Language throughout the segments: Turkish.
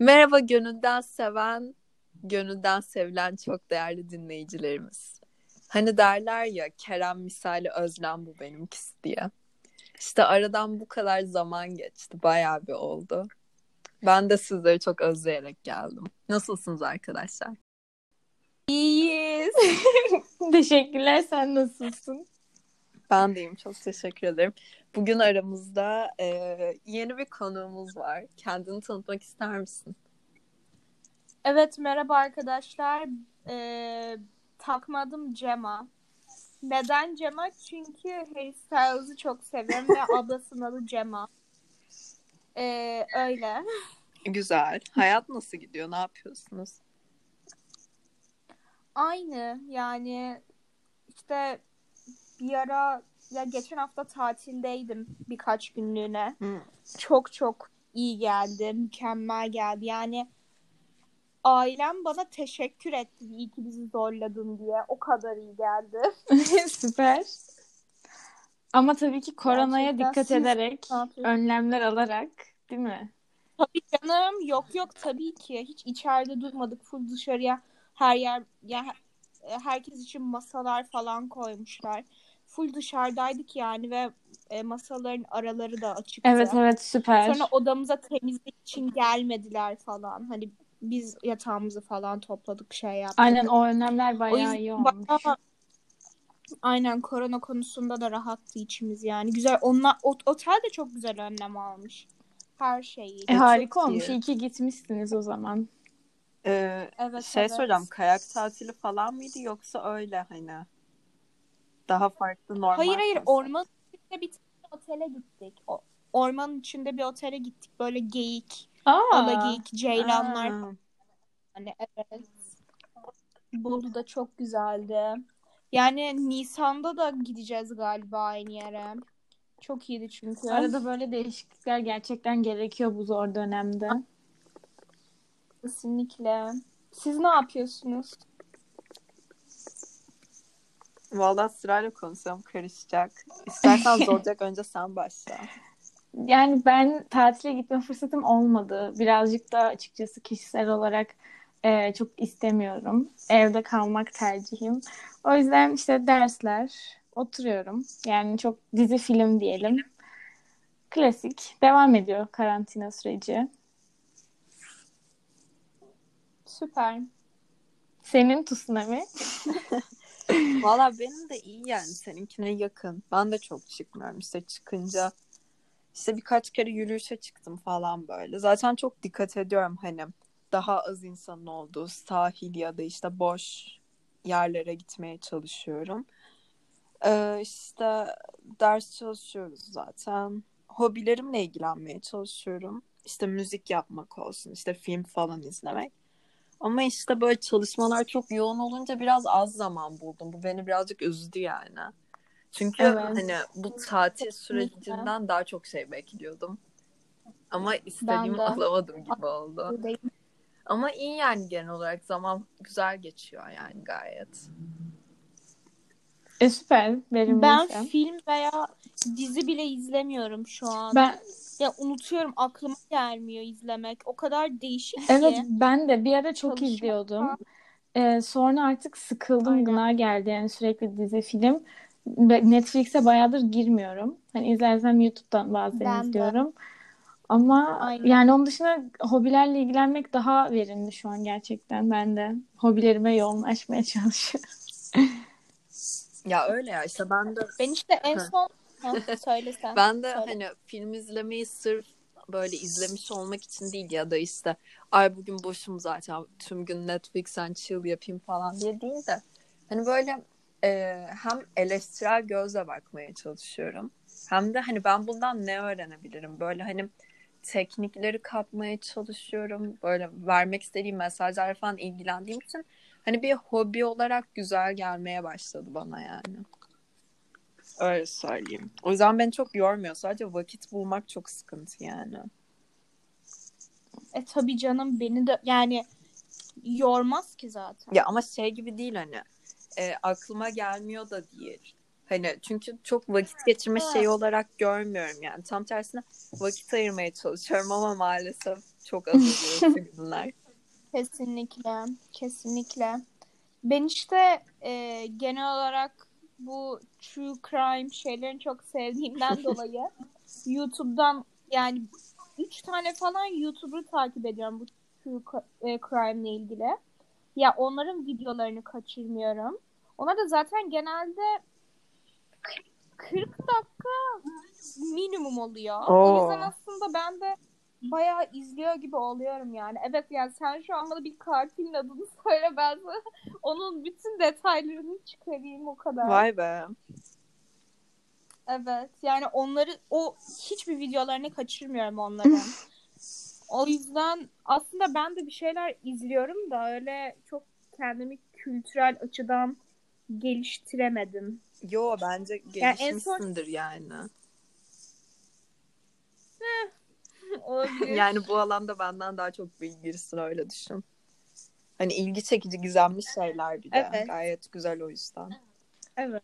Merhaba gönülden seven, gönülden sevilen çok değerli dinleyicilerimiz. Hani derler ya Kerem misali özlem bu benimkisi diye. İşte aradan bu kadar zaman geçti. Bayağı bir oldu. Ben de sizleri çok özleyerek geldim. Nasılsınız arkadaşlar? İyiyiz. Teşekkürler. Sen nasılsın? Ben deyim. Çok teşekkür ederim. Bugün aramızda e, yeni bir konuğumuz var. Kendini tanıtmak ister misin? Evet merhaba arkadaşlar. Ee, takma adım Cema. Neden Cema? Çünkü Harry Styles'ı çok seviyorum ve ablasının adı Cema. Ee, öyle. Güzel. Hayat nasıl gidiyor? Ne yapıyorsunuz? Aynı yani işte bir ara ya geçen hafta tatildeydim birkaç günlüğüne. Hı. Çok çok iyi geldi, mükemmel geldi. Yani ailem bana teşekkür etti iyi ki bizi zorladın diye. O kadar iyi geldi. Süper. Ama tabii ki koronaya Gerçekten dikkat siz ederek, önlemler alarak, değil mi? Tabii canım yok yok tabii ki. Hiç içeride durmadık. Full dışarıya her yer ya he- herkes için masalar falan koymuşlar. Full dışarıdaydık yani ve e, masaların araları da açıktı. Evet evet süper. Sonra odamıza temizlik için gelmediler falan. Hani biz yatağımızı falan topladık şey yaptık. Aynen o önlemler O bayağı yüzden iyi olmuş. bayağı- Aynen korona konusunda da rahattı içimiz yani. Güzel. Onlar o- otel de çok güzel önlem almış. Her şeyi. E, harika çok olmuş. İyi ki gitmişsiniz o zaman. Ee, Evet, şey evet. soracağım. Kayak tatili falan mıydı yoksa öyle hani? Daha farklı normal Hayır hayır ormanın içinde bir tane otele gittik. O, ormanın içinde bir otele gittik. Böyle geyik, Aa, alageyik, ceylanlar Aa, Yani evet. Bolu da çok güzeldi. Yani Nisan'da da gideceğiz galiba aynı yere. Çok iyiydi çünkü. arada böyle değişiklikler gerçekten gerekiyor bu zor dönemde. Kesinlikle. Siz ne yapıyorsunuz? Vallahi sırayla konuşalım karışacak. İstersen zorlayacak önce sen başla. Yani ben tatile gitme fırsatım olmadı. Birazcık da açıkçası kişisel olarak e, çok istemiyorum. Evde kalmak tercihim. O yüzden işte dersler, oturuyorum. Yani çok dizi film diyelim. Klasik. Devam ediyor karantina süreci. Süper. Senin tsunami. Valla benim de iyi yani seninkine yakın. Ben de çok çıkmıyorum. İşte çıkınca işte birkaç kere yürüyüşe çıktım falan böyle. Zaten çok dikkat ediyorum hani daha az insanın olduğu sahil ya da işte boş yerlere gitmeye çalışıyorum. Ee, işte ders çalışıyoruz zaten. Hobilerimle ilgilenmeye çalışıyorum. İşte müzik yapmak olsun, işte film falan izlemek. Ama işte böyle çalışmalar çok yoğun olunca biraz az zaman buldum. Bu beni birazcık üzdü yani. Çünkü Evet. hani bu tatil sürecinden daha çok şey bekliyordum. Ama istediğimi alamadım gibi oldu. Ama iyi yani genel olarak zaman güzel geçiyor yani gayet. E süper. Verimli Ben işlem. film veya dizi bile izlemiyorum şu an. Ben Ya unutuyorum aklıma gelmiyor izlemek. O kadar değişik ki. evet ben de bir ara çok Çalışma izliyordum. E, sonra artık sıkıldım, Aynen. gına geldi yani sürekli dizi film. Netflix'e bayağıdır girmiyorum. Hani izlersem YouTube'dan bazen Ben de. izliyorum. Ama Aynen. yani onun dışında hobilerle ilgilenmek daha verimli şu an gerçekten. Ben de hobilerime yoğunlaşmaya çalışıyorum. Ya öyle ya işte ben de Ben işte en son Ha, söyle sen. Ben de Söyle. hani film izlemeyi sırf böyle izlemiş olmak için değil ya da işte ay bugün boşum zaten tüm gün Netflix'ten chill yapayım falan diye değil de hani böyle e, hem eleştirel gözle bakmaya çalışıyorum hem de hani ben bundan ne öğrenebilirim böyle hani teknikleri kapmaya çalışıyorum böyle vermek istediğim mesajlar falan ilgilendiğim için hani bir hobi olarak güzel gelmeye başladı bana yani. Öyle söyleyeyim. O yüzden beni çok yormuyor. Sadece vakit bulmak çok sıkıntı yani. E tabii canım beni de yani yormaz ki zaten. Ya ama şey gibi değil hani. e, aklıma gelmiyor da değil. Hani çünkü çok vakit geçirme Ha. şeyi olarak görmüyorum yani. Tam tersine vakit ayırmaya çalışıyorum ama maalesef Çok azalıyor ürünler. Kesinlikle. Kesinlikle. Ben işte e, genel olarak bu true crime şeylerini çok sevdiğimden dolayı YouTube'dan yani üç tane falan YouTuber takip ediyorum bu true e, crime ile ilgili. Ya onların videolarını kaçırmıyorum. Ona da zaten genelde 40 dakika minimum oluyor. Oo. O yüzden aslında ben de bayağı izliyor gibi oluyorum yani. Evet yani sen şu an bana bir katilin adını söyle ben sana onun bütün detaylarını çıkarayım o kadar. Vay be. Evet yani onları o hiçbir videolarını kaçırmıyorum onların. o yüzden aslında ben de bir şeyler izliyorum da öyle çok kendimi kültürel açıdan geliştiremedim. Yo bence Yani en son- gelişmişsindir yani. Olabilir. Yani bu alanda benden daha çok bilgilisin öyle düşün. Hani ilgi çekici gizemli şeyler bir de. Evet. Gayet güzel o yüzden. Evet.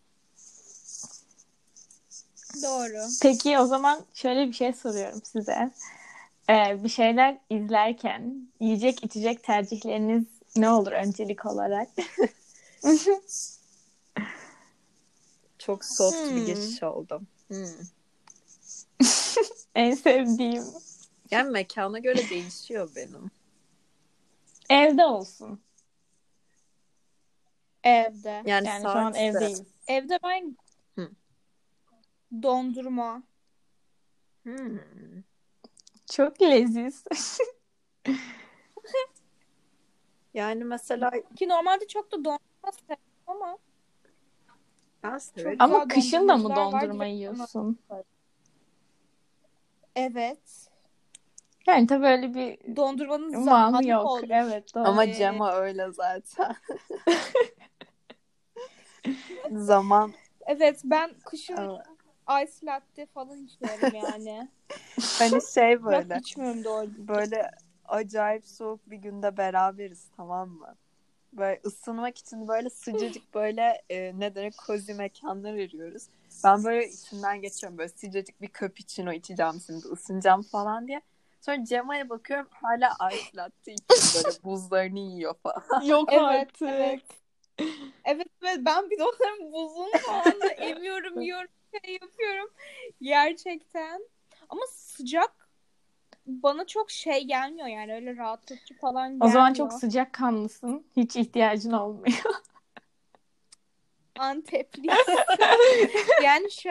Doğru. Peki o zaman şöyle bir şey soruyorum size. Ee, bir şeyler izlerken yiyecek içecek tercihleriniz ne olur öncelik olarak? Çok soft bir Hmm. geçiş oldu. Hmm. en sevdiğim Yani mekana göre değişiyor benim. evde olsun. Evde. Yani, Yani şu an evdeyiz. Evde ben Hı. dondurma. Hmm. Çok leziz. Yani mesela Ki normalde çok da dondurma sevmem ama ben severim. Ama kışın da mı dondurma yiyorsun? evet. Yani tabii öyle bir Dondurmanın manı zamanı yok. olur. Evet doğru. Ama Cema öyle zaten. Zaman Evet ben kışın Evet. ice latte falan içiyorum yani. hani şey Böyle. içmiyorum doğru. böyle acayip soğuk bir günde beraberiz tamam mı? Böyle ısınmak için böyle sıcacık böyle e, ne denir cozy mekanlar arıyoruz. Ben böyle içinden geçiyorum böyle sıcacık bir cappuccino içeceğim şimdi ısınacağım falan diye. Sonra Cema'ya bakıyorum hala ice latte içiyor böyle buzlarını yiyor falan. Yok Evet, artık. evet. Evet evet ben bir de onların buzunu falan da emiyorum yiyorum şey yapıyorum. Gerçekten. Ama sıcak bana çok şey gelmiyor yani öyle rahatlatıcı falan gelmiyor. O zaman çok sıcak kanlısın. Hiç ihtiyacın olmuyor. Antepli. yani şu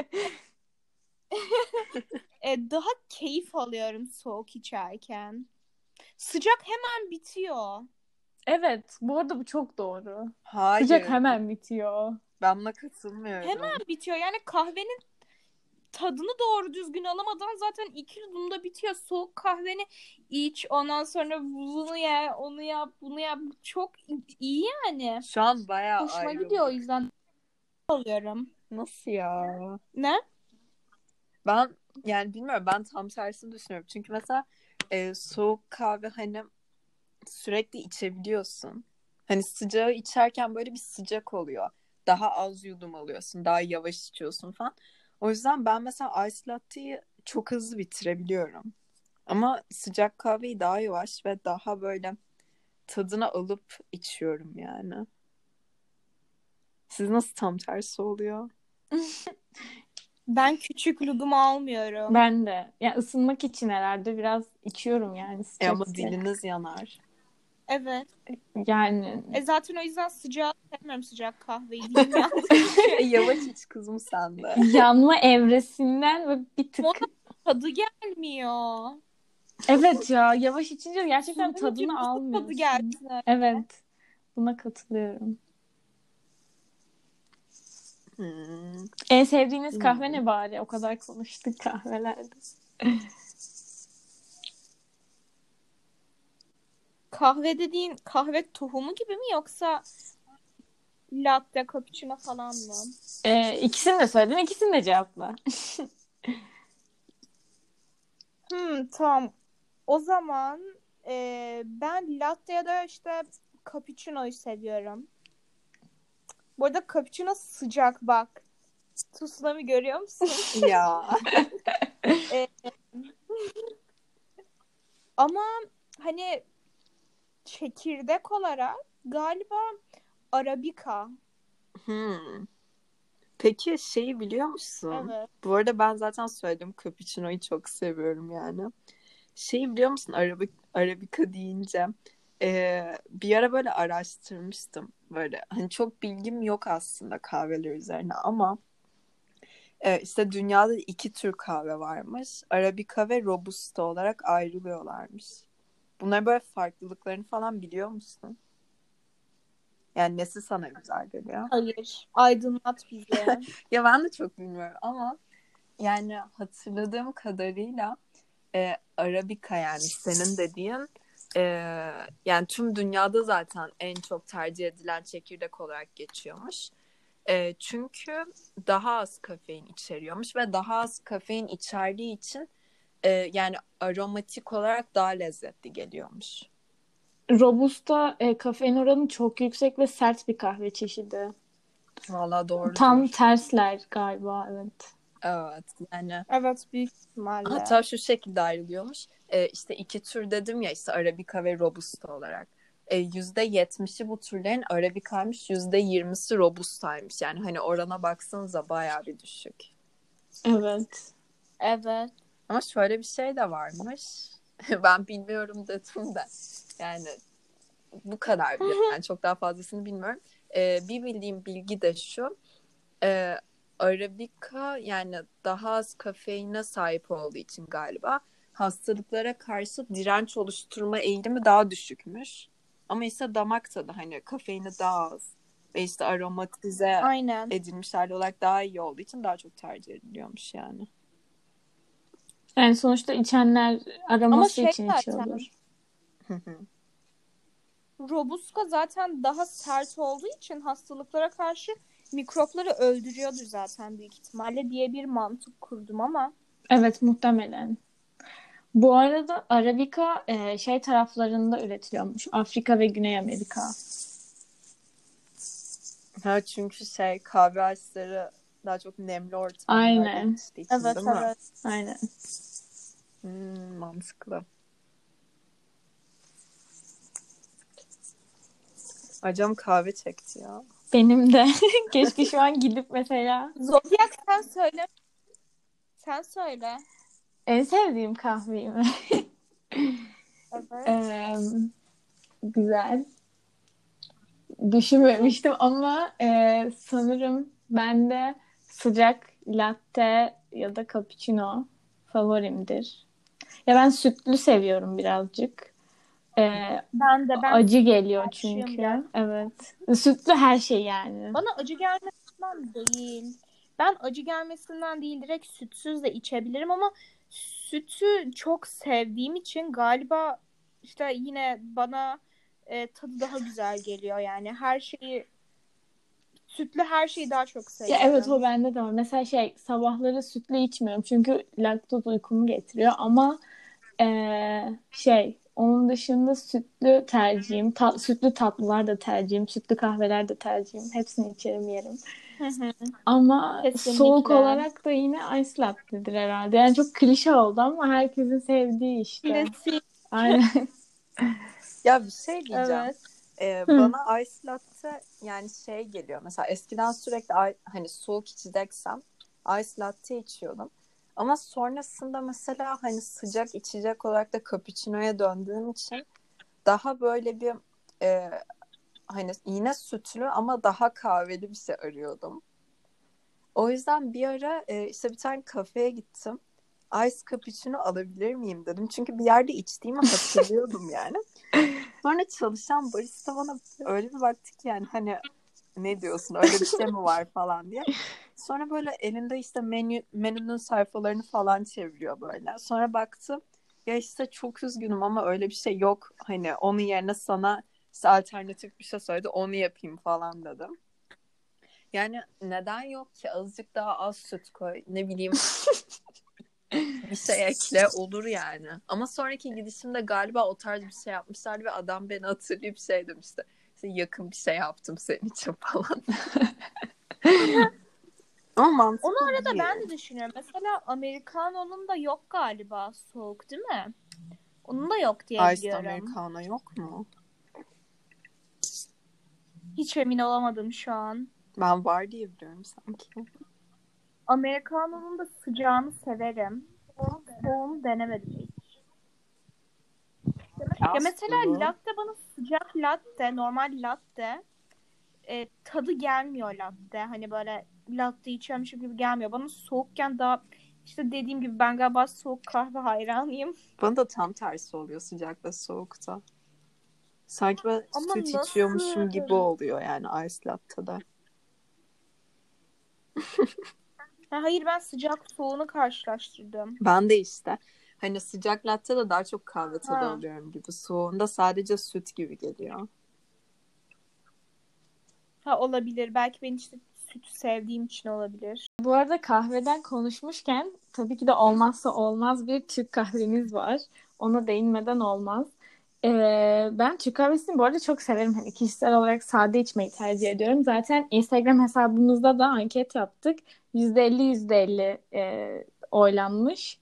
e, daha keyif alıyorum soğuk içerken. Sıcak hemen bitiyor. Evet. Bu arada bu çok doğru. Hayır. Sıcak hemen bitiyor. Ben buna katılmıyorum. Hemen bitiyor. Yani kahvenin tadını doğru düzgün alamadan zaten iki yudumda bitiyor. Soğuk kahveni iç, ondan sonra bunu ye, onu yap, bunu yap. Çok iyi yani. Şu an bayağı Hoşuma ayrıldık. gidiyor o yüzden alıyorum. Nasıl ya? Ne? Ben yani bilmiyorum ben tam tersini düşünüyorum. Çünkü mesela e, soğuk kahve hani sürekli içebiliyorsun. Hani sıcağı içerken böyle bir sıcak oluyor. Daha az yudum alıyorsun. Daha yavaş içiyorsun falan. O yüzden ben mesela ice latte'yi çok hızlı bitirebiliyorum. Ama sıcak kahveyi daha yavaş ve daha böyle tadını alıp içiyorum yani. Siz nasıl tam tersi oluyor? Ben küçük yudumu almıyorum. Ben de. Yani ısınmak için herhalde biraz içiyorum yani. E Sıcak ama sıcak. diliniz yanar. Evet. Yani E zaten o yüzden sıcağı sevmiyorum sıcak kahveyi. E, yavaş iç kızım sen de. yanma evresinden ve bir tık. O Tadı gelmiyor. Evet ya yavaş içince gerçekten tadını almıyorsun. Tadı gelsin. Evet. Buna katılıyorum. Hmm. En sevdiğiniz Hmm. kahve ne bari? O kadar konuştuk kahvelerde. Kahve dediğin kahve tohumu gibi mi yoksa latte, cappuccino falan mı? Ee, ikisini de söyledin, ikisini de cevapla. Hmm, tamam. O zaman e, ben latte ya da işte cappuccino'yu seviyorum. Bu arada cappuccino sıcak bak. Tsunami görüyor musun? Ya. Ama hani çekirdek olarak galiba Arabica. Hmm. Peki şeyi biliyor musun? Evet. Bu arada ben zaten söyledim cappuccino'yu çok seviyorum yani. Şeyi biliyor musun Arabik, Arabica deyince e, bir ara böyle araştırmıştım. Böyle hani çok bilgim yok aslında kahveler üzerine ama e, işte dünyada iki tür kahve varmış. Arabica ve Robusta olarak ayrılıyorlarmış. Bunların böyle farklılıklarını falan biliyor musun? Yani nesi sana güzel geliyor? Hayır. Aydınlat bizi. Ya ben de çok bilmiyorum ama yani hatırladığım kadarıyla e, Arabica yani senin dediğin e, yani tüm dünyada zaten en çok tercih edilen çekirdek olarak geçiyormuş. E, çünkü daha az kafein içeriyormuş ve daha az kafein içerdiği için e, yani aromatik olarak daha lezzetli geliyormuş. Robusta e, kafein oranı çok yüksek ve sert bir kahve çeşidi. Vallahi doğru. Tam tersler galiba evet. Evet yani evet büyük ihtimalle. Hatta şu şekilde ayrılıyormuş. Ee, işte iki tür dedim ya işte Arabica ve Robusta olarak. Ee, Yüzde yetmişi bu türlerin Arabica'ymış, yüzde yirmisi Robusta'ymış. Yani hani orana baksanıza bayağı bir düşük. Evet. Evet. Ama şöyle bir şey de varmış. ben bilmiyorum dedim de. Yani bu kadar bile. Yani çok daha fazlasını bilmiyorum. Ee, bir bildiğim bilgi de şu. Ee, Arabica yani daha az kafeine sahip olduğu için galiba hastalıklara karşı direnç oluşturma eğilimi daha düşükmüş. Ama işte damak tadı hani kafeini daha az ve işte aromatize Aynen. edilmiş hali olarak daha iyi olduğu için daha çok tercih ediliyormuş yani. Yani sonuçta içenler Ama aroması şey için zaten içiyordur. Robusta zaten daha sert olduğu için hastalıklara karşı mikropları öldürüyordur zaten büyük ihtimalle diye bir mantık kurdum ama Evet muhtemelen. Bu arada Arabica e, şey taraflarında üretiliyormuş. Afrika ve Güney Amerika. Ha çünkü şey kahve ağaçları daha çok nemli ortamlarda Aynen. yetiştiği için evet değil mi? evet. Aynen. Hmm, mantıklı. Acam kahve çekti ya. Benim de. Keşke şu an gidip mesela Zodiac sen söyle. Sen söyle. En sevdiğim kahveyi mi? Evet. Ee, güzel. Düşünmemiştim ama e, sanırım ben de sıcak latte ya da cappuccino favorimdir. Ya ben sütlü seviyorum birazcık. Ee, Ben de ben acı geliyor çünkü. ya. Evet. Sütlü her şey yani. bana acı gelmesinden değil. Ben acı gelmesinden değil direkt sütsüz de içebilirim ama sütü çok sevdiğim için galiba işte yine bana e, tadı daha güzel geliyor yani her şeyi sütlü her şeyi daha çok Ya seviyorum. evet o bende de var. Mesela şey sabahları sütlü içmiyorum çünkü laktoz uykumu getiriyor ama eee, şey onun dışında sütlü tercihim. Ta- sütlü tatlılar da tercihim. Sütlü kahveler de tercihim. Hepsini içerim yerim. Ama Kesinlikle. soğuk olarak da yine ice latte'dir herhalde. Yani çok klişe oldu ama herkesin sevdiği işte. Klasik. Aynen. Ya bir şey diyeceğim. Evet. Ee, bana ice latte yani şey geliyor. Mesela eskiden sürekli hani soğuk içeceksem ice latte içiyordum. Ama sonrasında mesela hani sıcak içecek olarak da cappuccino'ya döndüğüm için daha böyle bir e, hani yine sütlü ama daha kahveli bir şey arıyordum. O yüzden bir ara e, işte bir tane kafeye gittim. Ice cappuccino alabilir miyim dedim. Çünkü bir yerde içtiğimi hatırlıyordum yani. Sonra çalışan barista bana öyle bir baktı ki yani hani ne diyorsun öyle bir şey mi var falan diye. Sonra böyle elinde işte menü menünün sayfalarını falan çeviriyor böyle. Sonra baktım ya işte çok üzgünüm ama öyle bir şey yok. Hani onun yerine sana işte alternatif bir şey söyledi onu yapayım falan dedim. Yani neden yok ki azıcık daha az süt koy ne bileyim bir şey ekle olur yani. Ama sonraki gidişimde galiba o tarz bir şey yapmışlardı ve adam beni hatırlayıp şey demişti. İşte yakın bir şey yaptım senin için falan. Ama Onu arada değil. ben de düşünüyorum. Mesela Americano'nun da yok galiba soğuk değil mi? Onun da yok diye Iced biliyorum. Americano yok mu? Hiç emin olamadım şu an. Ben var diye biliyorum sanki. Americano'nun da sıcağını severim. Soğuğunu denemedim hiç. Ya mesela Aslında. latte bana sıcak latte, normal latte e, tadı gelmiyor latte. Hani böyle latte içiyormuşum gibi gelmiyor. Bana soğukken daha işte dediğim gibi ben galiba soğuk kahve hayranıyım. Bana da tam tersi oluyor sıcak ve soğukta. Sanki ben Ama süt nasıl? içiyormuşum gibi oluyor yani ice latte'da. Ha, hayır ben sıcak soğuğunu karşılaştırdım. Ben de işte hani sıcak latte de daha çok kahve tadı alıyorum gibi. Soğuğunda sadece süt gibi geliyor. Ha olabilir. Belki ben işte sütü sevdiğim için olabilir. Bu arada kahveden konuşmuşken tabii ki de olmazsa olmaz bir Türk kahvemiz var. Ona değinmeden olmaz. Ee, ben Türk kahvesini bu arada çok severim. Hani kişisel olarak sade içmeyi tercih ediyorum. Zaten Instagram hesabımızda da anket yaptık. %50 %50 e, oylanmış.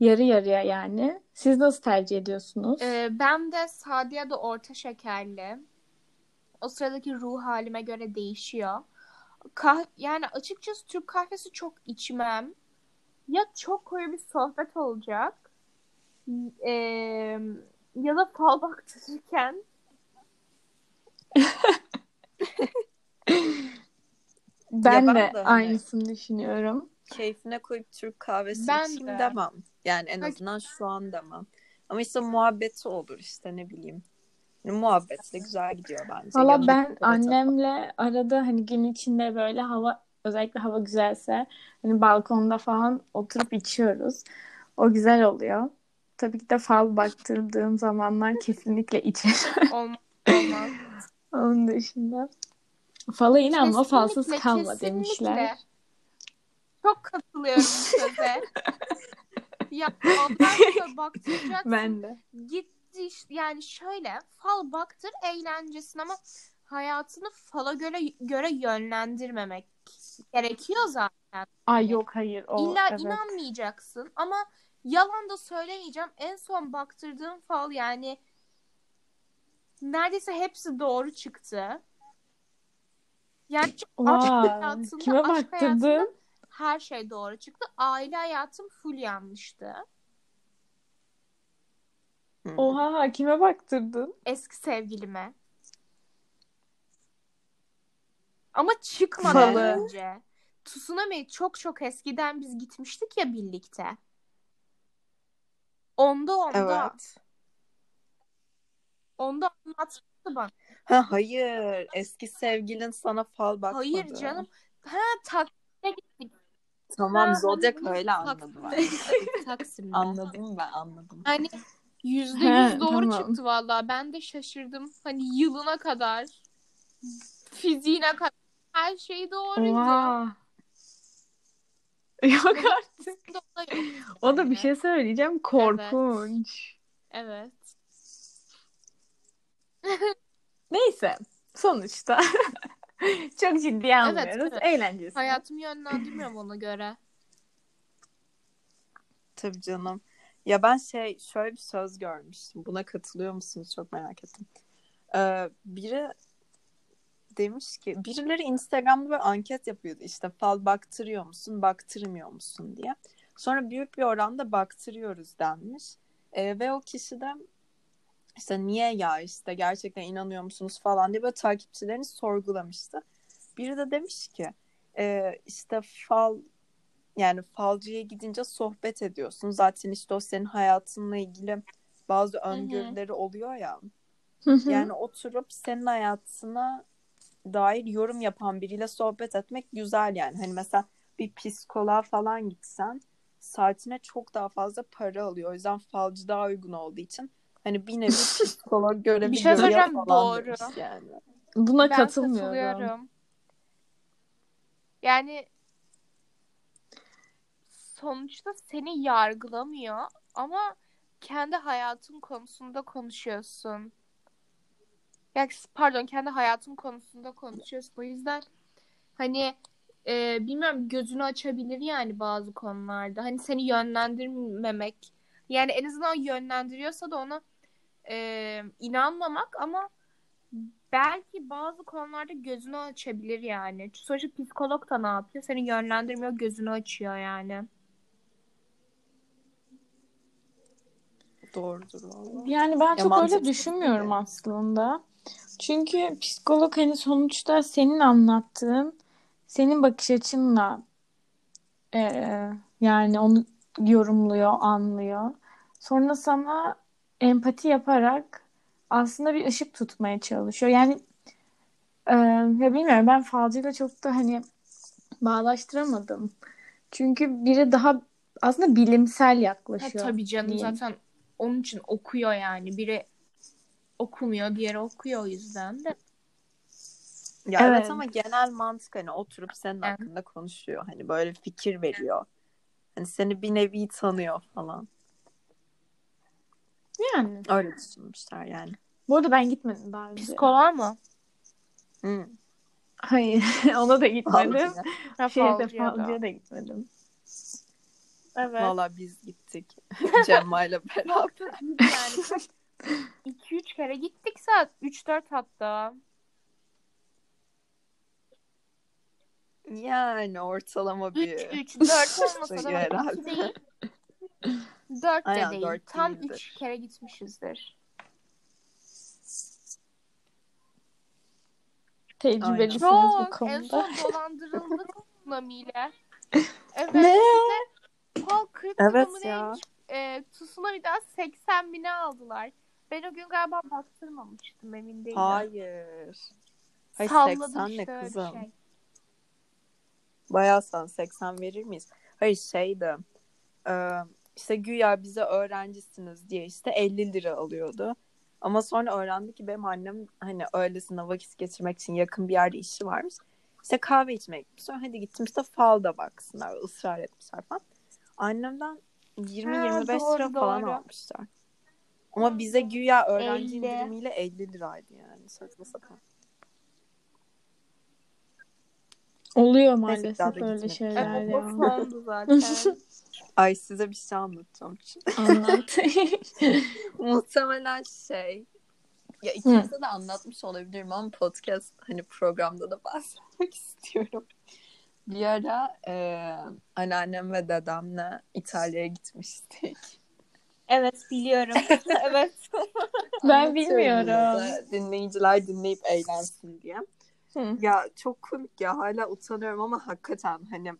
Yarı yarıya yani. Siz nasıl tercih ediyorsunuz? Ee, ben de sade ya da orta şekerli. O sıradaki ruh halime göre değişiyor. Kah yani açıkçası Türk kahvesi çok içmem. Ya çok koyu bir sohbet olacak. Ee, ya da fal baktırırken ben de de hani- aynısını düşünüyorum. Keyfine koyup Türk kahvesi Ben içeyim de. demem. Yani en azından şu an demem. Ama işte muhabbeti olur işte ne bileyim. Yani muhabbetle güzel gidiyor bence. Valla ben annemle arada hani gün içinde böyle hava özellikle hava güzelse hani balkonda falan oturup içiyoruz. O güzel oluyor. Tabii ki de fal baktırdığım zamanlar kesinlikle içerim. olmaz. olmaz. Onun dışında. Fala yine ama falsız kalma kesinlikle. demişler. Çok katılıyorum bu söze. ya baktıracaksın. Ben de. Gitti işte yani şöyle fal baktır eğlencesin ama hayatını fala göre göre yönlendirmemek gerekiyor zaten. Ay yok hayır o İlla evet. inanmayacaksın ama yalan da söylemeyeceğim. En son baktırdığım fal yani neredeyse hepsi doğru çıktı. Yani aşk hayatında, kime aşk hayatında baktırdın? her şey doğru çıktı. Aile hayatım full yanlıştı. Oha kime baktırdın? eski sevgilime. Ama çıkmadan önce. Tsunami çok çok eskiden biz gitmiştik ya birlikte. Onda onda. Evet. Onda anlatmıştı bana. Ha hayır. Eski sevgilin sana fal bakmadı. Hayır canım. Ha Taksim'e gittik. Tamam Ha, Zodiac öyle anladım ben. Taksim'de. Anladım ben anladım. Hani yüzde yüz doğru tamam. çıktı vallahi. Ben de şaşırdım. Hani yılına kadar, fiziğine kadar her şey doğruydu. Oha. Yok artık. O da bir şey söyleyeceğim. Korkunç. Evet. Neyse. Sonuçta çok ciddiye almıyoruz. evet. Eğlencesi. Hayatımı yönlendirmiyorum ona göre. Tabii canım. Ya ben şey şöyle bir söz görmüştüm. Buna katılıyor musunuz? Çok merak ettim. Ee, biri demiş ki birileri Instagram'da böyle anket yapıyordu. İşte fal baktırıyor musun, baktırmıyor musun diye. Sonra büyük bir oranda baktırıyoruz denmiş. Ee, ve o kişi de işte niye ya işte gerçekten inanıyor musunuz falan diye böyle takipçilerini sorgulamıştı. Biri de demiş ki e, işte fal yani falcıya gidince sohbet ediyorsun. Zaten işte o senin hayatınla ilgili bazı öngörüleri oluyor ya. Hı hı. Yani oturup senin hayatına dair yorum yapan biriyle sohbet etmek güzel yani. Hani mesela bir psikoloğa falan gitsen saatine çok daha fazla para alıyor. O yüzden falcı daha uygun olduğu için hani bir nevi psikolog görevi Bir şey söyleyeceğim, falan doğru. yani. Buna Ben katılmıyorum. katılıyorum. Yani sonuçta seni yargılamıyor ama kendi hayatın konusunda konuşuyorsun. Ya pardon kendi hayatın konusunda konuşuyorsun. O yüzden hani e, bilmiyorum gözünü açabilir yani bazı konularda. Hani seni yönlendirmemek Yani en azından yönlendiriyorsa da ona e, inanmamak ama belki bazı konularda gözünü açabilir yani. Sonuçta psikolog da ne yapıyor? Seni yönlendirmiyor, gözünü açıyor yani. Doğrudur valla. Yani ben Ya çok öyle düşünmüyorum aslında. Çünkü psikolog hani sonuçta senin anlattığın, senin bakış açınla eee, yani onu yorumluyor, anlıyor. Sonra sana empati yaparak aslında bir ışık tutmaya çalışıyor. Yani eee, ya bilmiyorum ben falcıyla çok da hani bağdaştıramadım. Çünkü biri daha aslında bilimsel Ha, yaklaşıyor tabii canım diyeyim. zaten onun için okuyor yani. Biri okumuyor, diğeri okuyor o yüzden de. Ya evet. Evet. ama genel mantık hani oturup senin Evet. hakkında konuşuyor. Hani böyle fikir veriyor. Hani seni bir nevi tanıyor falan. Yani. Öyle düşünmüşler yani. Bu arada ben gitmedim daha önce. Psikoloğa mı? Hı. Hayır, ona da gitmedim. Vallahi, Ha, Şeye de falcıya da. gitmedim. Evet. Vallahi biz gittik. Cemma'yla beraber. Yani 2-3 kere gittik saat 3-4 hatta. Yani ortalama bir 3-3-4 olmasa da sayı bak, herhalde. iki değil. 4 de Aynen, değil. dört Tam değildir. 3 kere gitmişizdir. Tecrübelisiniz bu Çok. En konuda. son dolandırıldık tsunami'yle. Evet. Ne? Pal 40 Evet evet ya. E, tsunami'den 80 bine aldılar. Ben o gün galiba baktırmamıştım emin değilim. Hayır. Hayır Salladım 80 ne işte bir kızım? şey. Bayağı sen 80 verir miyiz? Hayır şeydi. e, işte güya bize öğrencisiniz diye işte 50 lira alıyordu. Ama sonra öğrendik ki benim annem hani öylesine vakit geçirmek için yakın bir yerde işi varmış. İşte kahve içmeye gitmiş. Sonra hadi gittim işte falda baksınlar. ısrar etmişler falan. Annemden 20-25 doğru, lira falan doğru. almışlar. Ama bize güya öğrenci 50. indirimiyle 50 liraydı yani. Saçma sapan. Oluyor maalesef öyle şeyler Evet ya. zaten. Ay size bir şey anlatacağım. Anlat. Muhtemelen şey ya ikinize de anlatmış olabilirim ama podcast hani programda da bahsetmek istiyorum. Bir ara e, anneannem ve dedemle İtalya'ya gitmiştik. Evet biliyorum. evet. ben bilmiyorum. Dinleyiciler dinleyip eğlensin diye. Hı. Ya çok komik ya hala utanıyorum ama hakikaten hani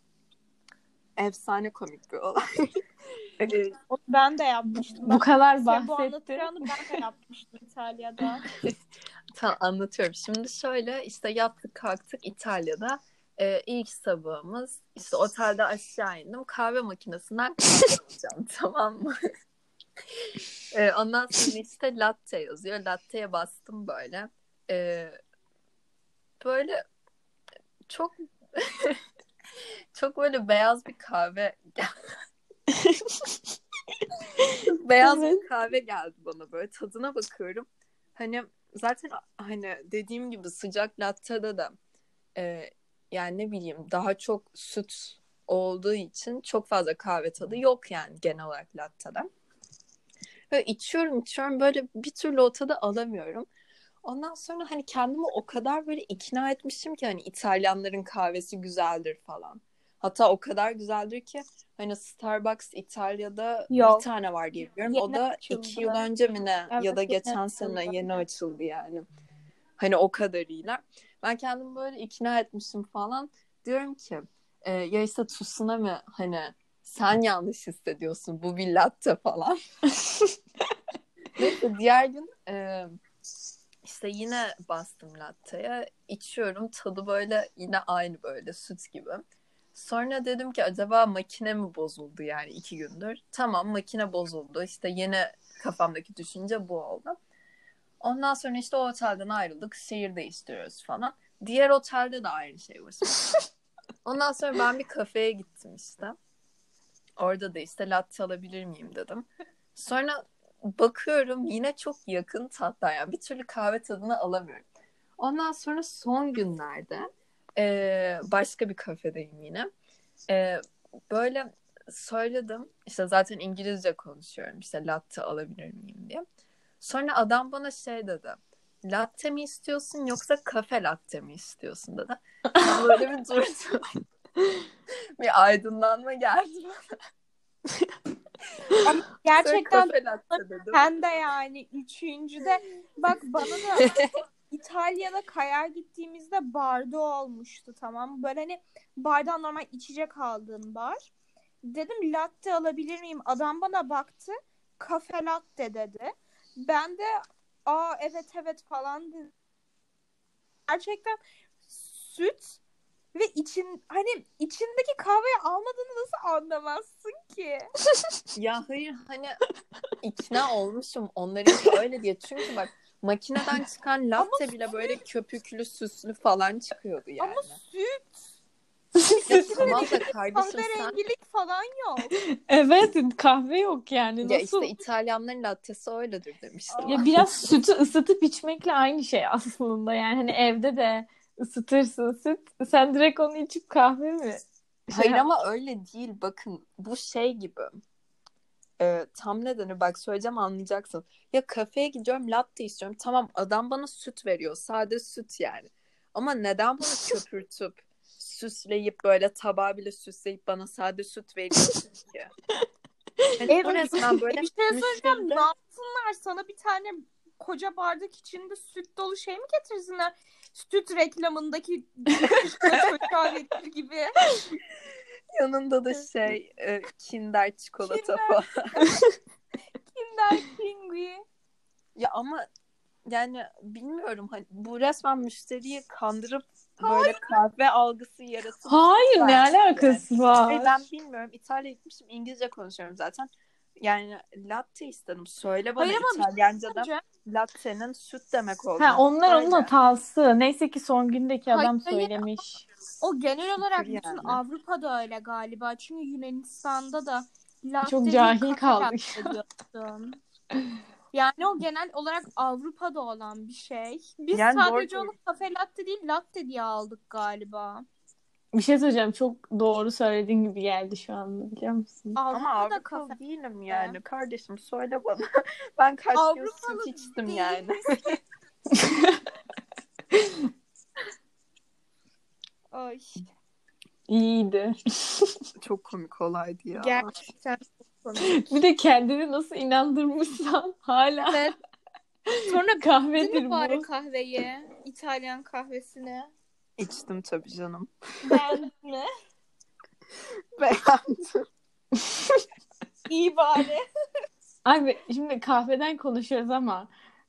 efsane komik bir olay. Hani ben de yapmıştım. Bu kadar bu bahsettin. anlatacağını ben de yapmıştım İtalya'da. Tamam anlatıyorum. Şimdi şöyle işte yattık kalktık İtalya'da. Ee, ilk sabahımız işte otelde aşağı indim. Kahve makinesinden kahve alacağım tamam mı? Ee, ondan sonra işte latte yazıyor. Latte'ye bastım böyle. Ee, böyle çok çok böyle beyaz bir kahve beyaz Evet. bir kahve geldi bana böyle tadına bakıyorum. Hani zaten hani dediğim gibi sıcak latte'de de e, yani ne bileyim daha çok süt olduğu için çok fazla kahve tadı yok yani genel olarak latte'de. Böyle içiyorum içiyorum böyle bir türlü o tadı alamıyorum. Ondan sonra hani kendimi o kadar böyle ikna etmişim ki hani İtalyanların kahvesi güzeldir falan. Hatta o kadar güzeldir ki hani Starbucks İtalya'da Yok. bir tane var diye biliyorum. Yeni o da açıldı. iki yıl önce mi ne Evet, ya da yeni geçen açıldı. sene yeni açıldı yani. Hani o kadarıyla. Ben kendimi böyle ikna etmişim falan. Diyorum ki e, ya işte tsunami hani sen yanlış hissediyorsun bu bir latte falan. Neyse diğer gün e, işte yine bastım latte'ye. içiyorum tadı böyle yine aynı böyle süt gibi. Sonra dedim ki acaba makine mi bozuldu yani iki gündür. Tamam makine bozuldu. İşte yine kafamdaki düşünce bu oldu. Ondan sonra işte o otelden ayrıldık. Şehir değiştiriyoruz falan. Diğer otelde de aynı şey var. Ondan sonra ben bir kafeye gittim işte. Orada da işte latte alabilir miyim dedim. Sonra bakıyorum yine çok yakın tatlar yani bir türlü kahve tadını alamıyorum. Ondan sonra son günlerde e, başka bir kafedeyim yine. E, böyle söyledim. İşte zaten İngilizce konuşuyorum. İşte latte alabilir miyim diye. Sonra adam bana şey dedi. Latte mi istiyorsun yoksa kafe latte mi istiyorsun dedi. Böyle bir durdum. bir aydınlanma geldi bana. Ama gerçekten sen de yani üçüncüde bak bana da İtalya'da kayar gittiğimizde barda olmuştu tamam? Böyle hani bardan normal içecek aldığım bar. Dedim latte alabilir miyim? Adam bana baktı. Kafe latte dedi. Ben de aa evet evet falan dedim. Gerçekten süt ve için hani içindeki kahveyi almadığını nasıl anlamazsın ki? Ya hayır hani ikna olmuşum onların öyle diye. Çünkü bak makineden çıkan latte bile böyle köpüklü süslü falan çıkıyordu yani. Ama süt. Ya tamam da kardeşim sen falan yok. Evet kahve yok yani. ya Nasıl? işte İtalyanların lattesi öyledir demiştim. Ya biraz sütü ısıtıp içmekle aynı şey aslında. Yani hani evde de ısıtırsın süt. Sen direkt onu içip kahve mi? Hayır Şey- ama öyle değil bakın bu şey gibi. Ee, tam nedeni bak söyleyeceğim anlayacaksın. Ya kafeye gidiyorum latte istiyorum. Tamam adam bana süt veriyor. Sade süt yani. Ama neden bunu köpürtüp süsleyip böyle tabağı bile süsleyip bana sade süt veriyorsun ki? Hani Evet. resmen böyle bir şey söyleyeceğim. müşteride- Ne yapsınlar? Sana bir tane koca bardak içinde süt dolu şey mi getirsinler? Süt reklamındaki çocuğa verir gibi. yanında da şey e, Kinder çikolata Kinder. falan. Kinder Pingui. Ya ama yani bilmiyorum hani bu resmen müşteriyi kandırıp böyle kahve algısı yaratıp Hayır ne Bence. alakası var? Hayır, ben bilmiyorum. İtalya'ya gitmişim. İngilizce konuşuyorum zaten. Yani latte istedim. Söyle bana Hayır şey İtalyanca'da Bence latte'nin süt demek olduğunu. Ha onlar onun Söyle. hatası. Neyse ki son gündeki adam Hayır, söylemiş. o genel olarak Şükür bütün yani. Avrupa'da öyle galiba. Çünkü Yunanistan'da da latte Çok cahil kaldık. Yani o genel olarak Avrupa'da olan bir şey. Biz Yani sadece onu kafe latte değil latte diye aldık galiba. Bir şey söyleyeceğim. Çok doğru söylediğin gibi geldi şu anda biliyor musun? Ama Avrupa'da Avrupalı kafe. değilim yani. Kardeşim söyle bana. ben kaç Avrupalı süt içtim değil yani. Ay, İyiydi. Çok komik olaydı ya. gerçekten çok komik. Bir de kendini nasıl inandırmışsan hala Evet. Sonra kahvedir mi bari bu. kahveyi? İtalyan kahvesini. İçtim tabii canım. Beğendin mi? Beğendim. İyi bari. Abi şimdi kahveden konuşuyoruz ama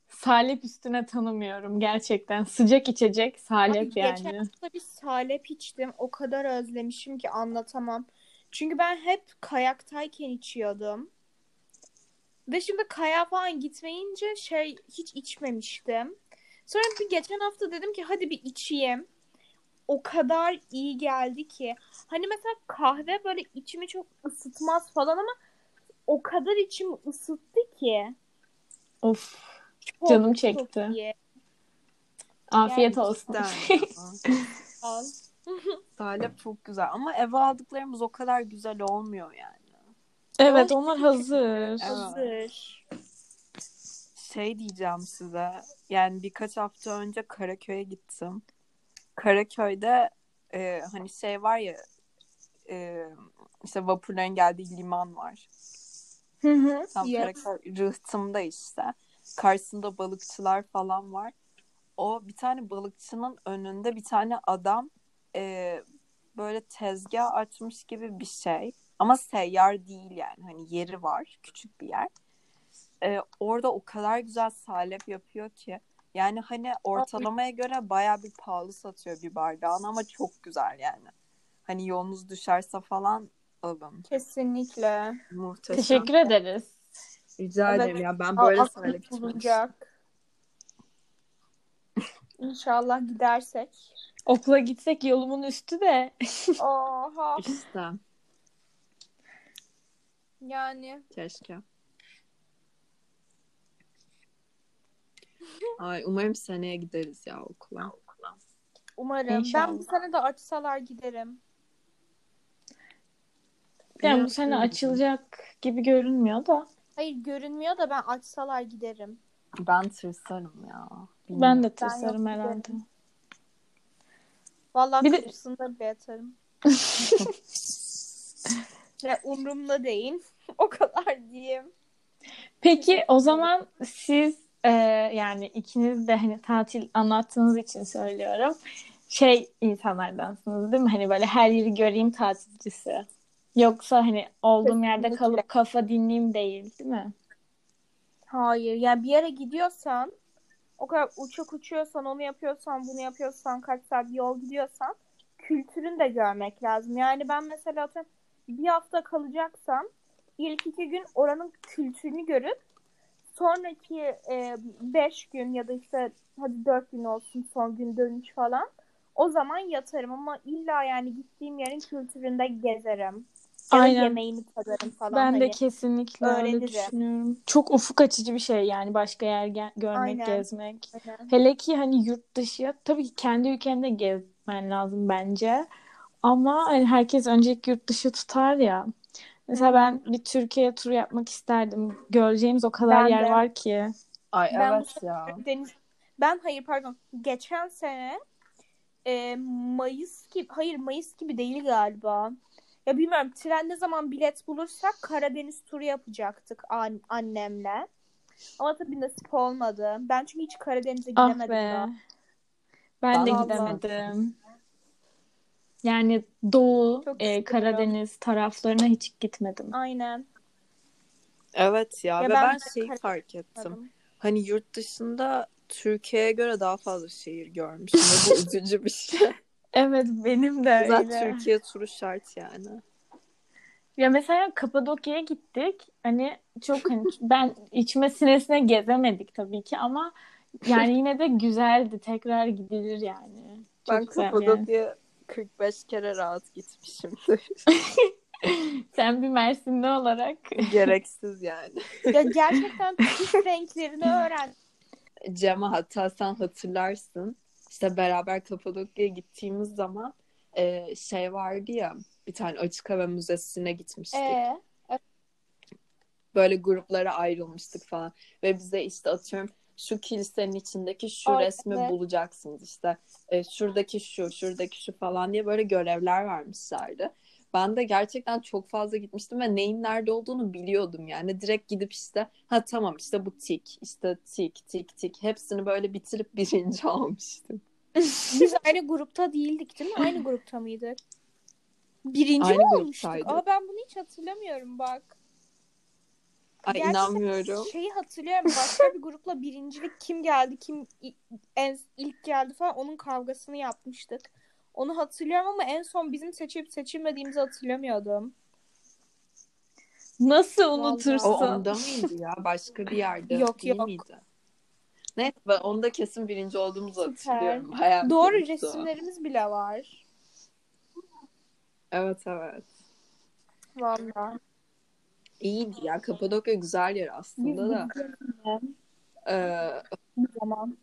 salep üstüne tanımıyorum gerçekten. Sıcak içecek salep Abi geçen yani. hafta bir salep içtim. O kadar özlemişim ki anlatamam. Çünkü ben hep kayaktayken içiyordum. Ve şimdi kayağa falan gitmeyince şey hiç içmemiştim. Sonra bir geçen hafta dedim ki hadi bir içeyim. O kadar iyi geldi ki. Hani mesela kahve böyle içimi çok ısıtmaz falan ama o kadar içimi ısıttı ki. Of Çok, canım çok çekti. iyi. Afiyet Yani olsun. Salep çok güzel ama eve aldıklarımız o kadar güzel olmuyor yani. Evet onlar hazır. Hazır. Şey diyeceğim size. Yani birkaç hafta önce Karaköy'e gittim. Karaköy'de e, hani şey var ya e, işte vapurların geldiği liman var. Hı hı. Tam Yes. Karaköy rıhtımda işte. Karşısında balıkçılar falan var. O bir tane balıkçının önünde bir tane adam e, böyle tezgah açmış gibi bir şey. Ama seyyar değil yani. Hani yeri var. Küçük bir yer. E, orada o kadar güzel salep yapıyor ki. Yani hani ortalamaya göre baya bir pahalı satıyor bir bardağını ama çok güzel yani. Hani yolunuz düşerse falan alın. Kesinlikle. Muhteşem. Teşekkür ederiz. Rica Evet. ederim ya ben böyle içmemiştim. bulunacak. İnşallah gidersek. Okula gitsek yolumun üstü de. Oha. İşte Yani keşke. Ay umarım seneye gideriz ya okula. umarım. İnşallah. Ben bu sene de açsalar giderim. Yani bu sene açılacak gibi görünmüyor da. Hayır görünmüyor da ben açsalar giderim. Ben tırsarım ya. Ben de yok tırsarım herhalde. giderim. Vallahi Bir bir de- kapısında bile yatarım. Ya umurumda değil. o kadar diyeyim. Peki o zaman siz e, yani ikiniz de hani tatil anlattığınız için söylüyorum. Şey insanlardansınız değil mi? Hani böyle her yeri göreyim tatilcisi. Yoksa hani olduğum yerde kalıp kafa dinleyeyim değil değil mi? Hayır. Yani bir yere gidiyorsan o kadar uçak uçuyorsan onu yapıyorsan bunu yapıyorsan kaç saat yol gidiyorsan kültürünü de görmek lazım. Yani ben mesela atıyorum bir hafta kalacaksam ilk iki gün oranın kültürünü görüp sonraki e, beş gün ya da işte hadi dört gün olsun son gün dönüş falan o zaman yatarım ama illa yani gittiğim yerin kültüründe gezerim. Ya Aynen. yemeğini tadarım falan. Ben de hani. kesinlikle öyle düşünüyorum. Çok ufuk açıcı bir şey yani başka yer ge- görmek, Aynen. gezmek. Aynen. Hele ki hani yurt dışı tabii ki kendi ülkende gezmen lazım bence. Ama hani herkes önceki yurt dışı tutar ya. Mesela ben bir Türkiye turu yapmak isterdim. Göreceğimiz o kadar Ben yer de. var ki. Ay Ben evet ya. Deniz ben hayır pardon geçen sene e, Mayıs gibi hayır Mayıs gibi değil galiba. Ya bilmiyorum tren ne zaman bilet bulursak Karadeniz turu yapacaktık an- annemle. Ama tabii nasip olmadı. Ben çünkü hiç Karadeniz'e Ah gidemedim be. daha. Ben de Vallahi. gidemedim. Yani Doğu, e. Karadeniz taraflarına hiç gitmedim. Aynen. Evet ya, Ya ve ben ben şeyi Karadeniz fark ettim. Gitmedim. Hani yurt dışında Türkiye'ye göre daha fazla şehir görmüşüm ve bu üzücü bir şey. Evet benim de Zaten öyle. Türkiye turu şart yani. Ya mesela Kapadokya'ya gittik. Hani çok hani ben içime sinesine gezemedik tabii ki ama yani yine de güzeldi. Tekrar gidilir yani. Çok ben yani. Kapadokya'ya 45 kere rahat gitmişimdir. Sen bir Mersinli olarak Gereksiz yani. Ya gerçekten Türk renklerini öğren. Cema hatta sen hatırlarsın. İşte beraber Kapadokya'ya gittiğimiz zaman e, şey vardı ya bir tane açık hava müzesine gitmiştik. Ee, Böyle gruplara ayrılmıştık falan. Ve bize işte atıyorum şu kilisenin içindeki şu Ay, resmi evet. bulacaksınız işte. E, şuradaki şu, şuradaki şu falan diye böyle görevler vermişlerdi. Ben de gerçekten çok fazla gitmiştim ve neyin nerede olduğunu biliyordum yani. Direkt gidip işte ha tamam işte bu tik, işte tik, tik, tik. Hepsini böyle bitirip birinci almıştım. biz aynı grupta değildik değil mi? Aynı grupta mıydık? Birinci Aynı mi olmuştuk? Aa ben bunu hiç hatırlamıyorum bak. Ay Gerçekten inanmıyorum. Şeyi hatırlıyorum. Başka bir grupla birincilik kim geldi, kim en ilk geldi falan onun kavgasını yapmıştık. Onu hatırlıyorum ama en son bizim seçip seçilmediğimizi hatırlamıyordum. nasıl O unutursun? onda mıydı ya? Başka bir yerde Yok, değil yok. miydi? Neyse ben onda kesin birinci olduğumuzu Süper. hatırlıyorum. Hayal Doğru resimlerimiz bile var. Evet evet. Vallahi. İyiydi ya. Kapadokya güzel yer aslında da. Ee, zaman.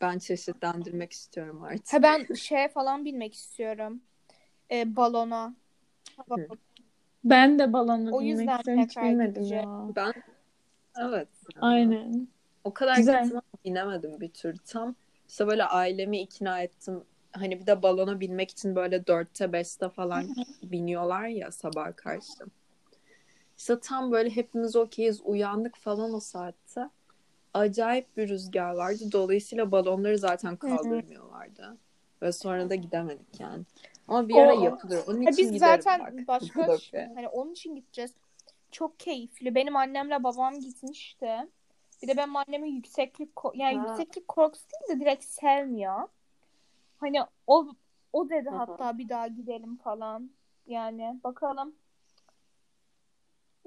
ben çeşitlendirmek istiyorum artık. Ha ben şeye falan binmek istiyorum. Ee, balona. Hı. Ben de balonla O binmek yüzden istiyorum. Hiç gideceğim. ya. Ben evet. Aynen. O kadar Güzel. binemedim bir tür. Tam işte böyle ailemi ikna ettim. Hani bir de balona binmek için böyle dörtte beşte falan biniyorlar ya sabah karşı. İşte tam böyle hepimiz okeyiz uyandık falan o saatte. Acayip bir rüzgar vardı. Dolayısıyla balonları zaten kaldırmıyorlardı. Ve sonra da gidemedik yani. Ama bir ara O- yapılır. Onun için biz zaten bak. başka hani onun için gideceğiz. Çok keyifli. Benim annemle babam gitmişti. Bir de benim annemin yükseklik yani Ha. yükseklik korkusu değil de direkt sevmiyor. Hani o o dedi hatta bir daha gidelim falan. Yani bakalım.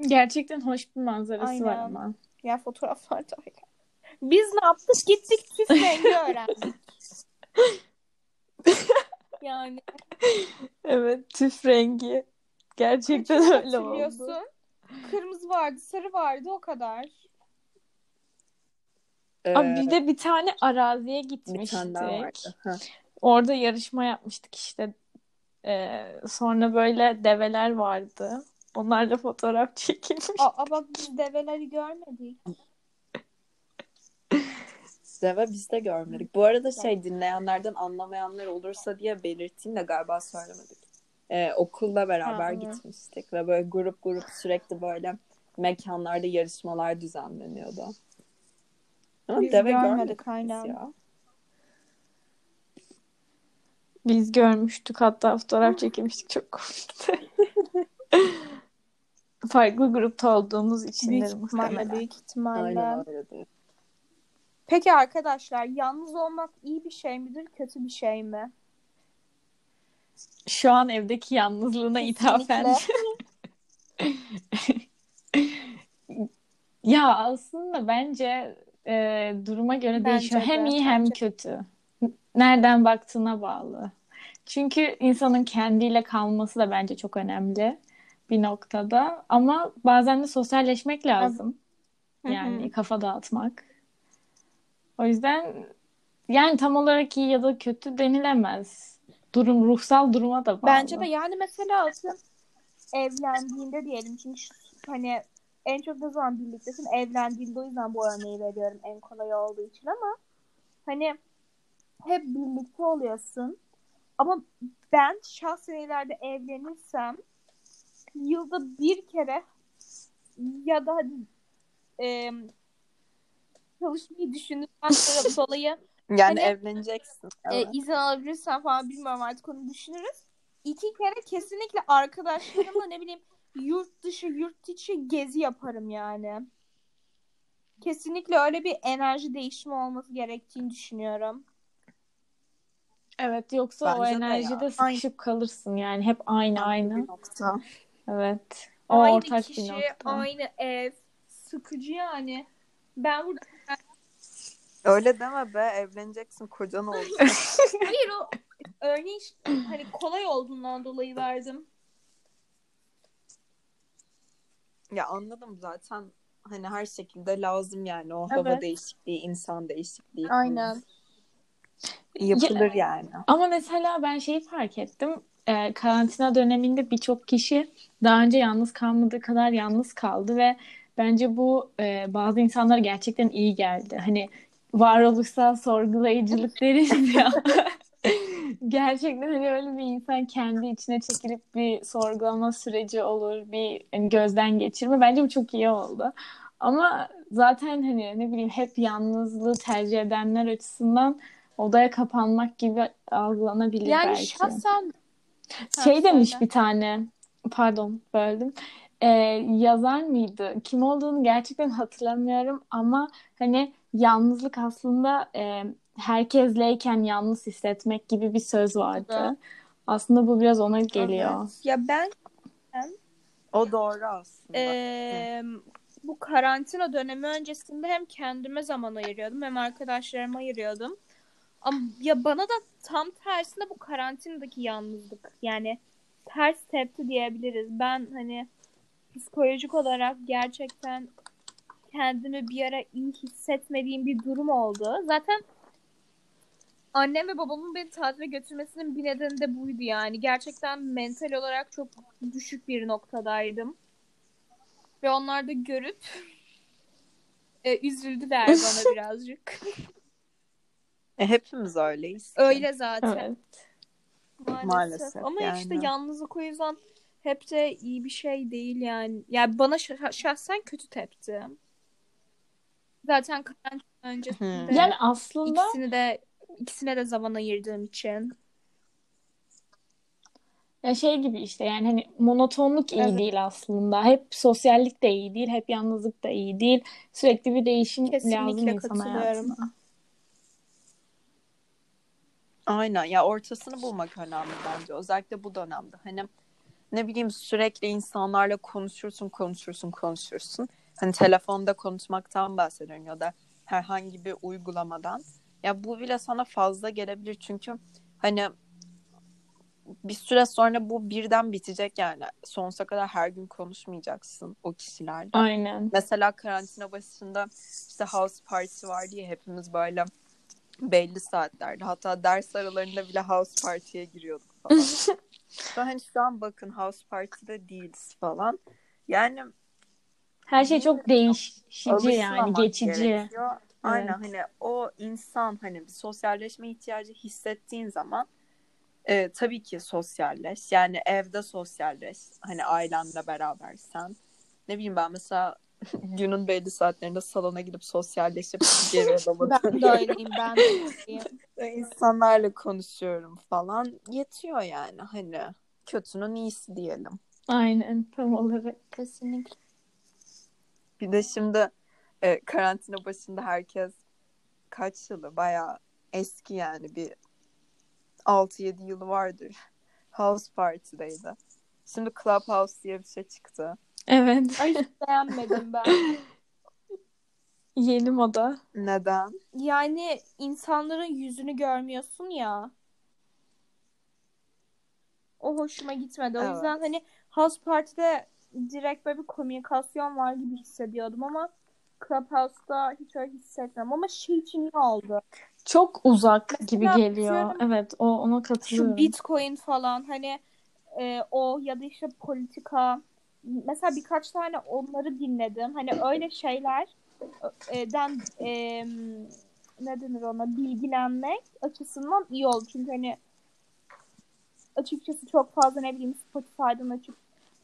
Gerçekten hoş bir manzarası var Aynen. ama. Ya fotoğraflar da öyle. Biz ne yaptık? Gittik tüf rengi öğrendik. yani Evet, tüf rengi. Gerçekten Kaçını öyle oldu. Kırmızı vardı, sarı vardı o kadar. Abi Ee, bir de bir tane araziye bir tane daha gitmiştik. vardı. Ha. Orada yarışma yapmıştık işte. Ee, sonra böyle develer vardı. Onlarla fotoğraf çekilmiş. Aa bak biz develeri görmedik. Deve biz de görmedik. Bu arada şey dinleyenlerden anlamayanlar olursa diye belirteyim de galiba söylemedik. Ee, okulla beraber Ha, gitmiştik ve böyle grup grup sürekli böyle mekanlarda yarışmalar düzenleniyordu. Ama Biz deve görmedik, görmedik biz aynen. ya. Biz görmüştük hatta fotoğraf çekilmiştik çok komikti. Farklı grupta olduğumuz Büyük içindir ihtimalle, muhtemelen. büyük ihtimalle. Aynen. Peki arkadaşlar yalnız olmak iyi bir şey midir, kötü bir şey mi? Şu an evdeki yalnızlığına ithafen. ya aslında bence e, duruma göre Bence değişiyor. Hem de, iyi hem bence. kötü. Nereden baktığına bağlı. Çünkü insanın kendiyle kalması da bence çok önemli bir noktada. Ama bazen de sosyalleşmek lazım. Yani kafa dağıtmak. O yüzden yani tam olarak iyi ya da kötü denilemez. Durum ruhsal duruma da bağlı. Bence de yani mesela atıyorum evlendiğinde diyelim çünkü hani en çok ne zaman birliktesin evlendiğinde o yüzden bu örneği veriyorum en kolay olduğu için ama hani hep birlikte oluyorsun ama ben şahsen ileride evlenirsem yılda bir kere ya da hadi e, çalışmayı düşündükten sonra dolayı Yani Hani- evleneceksin. e, Evet. izin alabilirsem falan bilmiyorum artık onu düşünürüz. İki kere kesinlikle arkadaşlarımla ne bileyim yurt dışı yurt içi gezi yaparım yani. Kesinlikle öyle bir enerji değişimi olması gerektiğini düşünüyorum. Evet yoksa o Bence de enerjide sıkışıp kalırsın yani hep aynı Bir aynı. nokta. Evet. O aynı ortak kişi, bir nokta. aynı ev. Sıkıcı yani. Ben burada Öyle deme be evleneceksin kocan olacak. hayır o örneği hani kolay olduğundan dolayı verdim. ya anladım zaten hani her şekilde lazım yani o hava Evet. değişikliği, insan değişikliği. Aynen. Yapılır yani. Ama mesela ben şeyi fark ettim. Ee, karantina döneminde birçok kişi daha önce yalnız kalmadığı kadar yalnız kaldı ve bence bu e, bazı insanlara gerçekten iyi geldi. Hani varoluşsal sorgulayıcılık deriz ya. Gerçekten hani öyle bir insan kendi içine çekilip bir sorgulama süreci olur, bir hani gözden geçirme. Bence bu çok iyi oldu. Ama zaten hani ne bileyim hep yalnızlığı tercih edenler açısından odaya kapanmak gibi algılanabilir Yani belki. şahsen Şey Ha, demiş söyle. bir tane, pardon böldüm. Ee, yazar mıydı? Kim olduğunu gerçekten hatırlamıyorum ama hani yalnızlık aslında e, herkesleyken yalnız hissetmek gibi bir söz vardı. Evet. Aslında bu biraz ona geliyor. Evet. ya ben O doğru aslında. Ee, bu karantina dönemi öncesinde hem kendime zaman ayırıyordum hem arkadaşlarıma ayırıyordum. Ama ya bana da tam tersine bu karantinadaki yalnızlık yani ters tepti diyebiliriz. Ben hani psikolojik olarak gerçekten kendimi bir ara iyi hissetmediğim bir durum oldu. Zaten annem ve babamın beni tatile götürmesinin bir nedeni de buydu yani. Gerçekten mental olarak çok düşük bir noktadaydım. Ve onlar da görüp e, üzüldüler bana birazcık. E, hepimiz öyleyiz. Öyle zaten. Evet. Maalesef. Maalesef Ama yani. işte yalnızlık o yüzden hep de iyi bir şey değil yani. Yani bana şah- şahsen kötü tepti. Zaten karantina öncesinde Hı. Yani aslında ikisini de ikisine de zaman ayırdığım için. ya şey gibi işte yani hani monotonluk iyi Evet. değil aslında. Hep sosyallik de iyi değil, hep yalnızlık da iyi değil. Sürekli bir değişim Kesinlikle lazım insan hayatına. Aynen. Ya ortasını bulmak önemli bence. Özellikle bu dönemde. Hani ne bileyim sürekli insanlarla konuşursun konuşursun konuşursun. Hani telefonda konuşmaktan bahsediyorum ya da herhangi bir uygulamadan. Ya bu bile sana fazla gelebilir. Çünkü hani bir süre sonra bu birden bitecek yani. Sonsuza kadar her gün konuşmayacaksın o kişilerle. Aynen. Mesela karantina başında işte house party var diye hepimiz böyle belli saatlerde hatta ders aralarında bile house party'ye giriyorduk falan. Ve hani şu an bakın House Party'de değiliz falan. Yani Her şey çok değişici yani geçici. gerekiyor. Aynen Evet. hani o insan hani bir sosyalleşme ihtiyacı hissettiğin zaman e, tabii ki sosyalleş. Yani evde sosyalleş. Hani ailenle berabersen. Ne bileyim ben mesela günün belli saatlerinde salona gidip sosyalleşip geri odama Ben de öyleyim. Ben de öyleyim. İnsanlarla konuşuyorum falan. Yetiyor yani hani. Kötünün iyisi diyelim. Aynen tam olarak. Kesinlikle. Bir de şimdi e, karantina başında herkes kaç yılı bayağı eski yani bir 6-7 yılı vardır. House Party'deydi. Şimdi Clubhouse diye bir şey çıktı. Evet. Ay hiç beğenmedim ben. Yeni moda. Neden? Yani insanların yüzünü görmüyorsun ya. O hoşuma gitmedi. O Evet. yüzden hani House Party'de direkt böyle bir komünikasyon var gibi hissediyordum ama Clubhouse'da hiç öyle hissetmiyorum. Ama şey için iyi oldu. Çok uzak gibi Mesela geliyor. atıyorum, Evet o ona Şu katılıyorum. Bitcoin falan hani e, o ya da işte politika mesela birkaç tane onları dinledim. Hani öyle şeyler e, den e, ne denir ona bilgilenmek açısından iyi oldu. Çünkü hani açıkçası çok fazla ne bileyim Spotify'dan açıp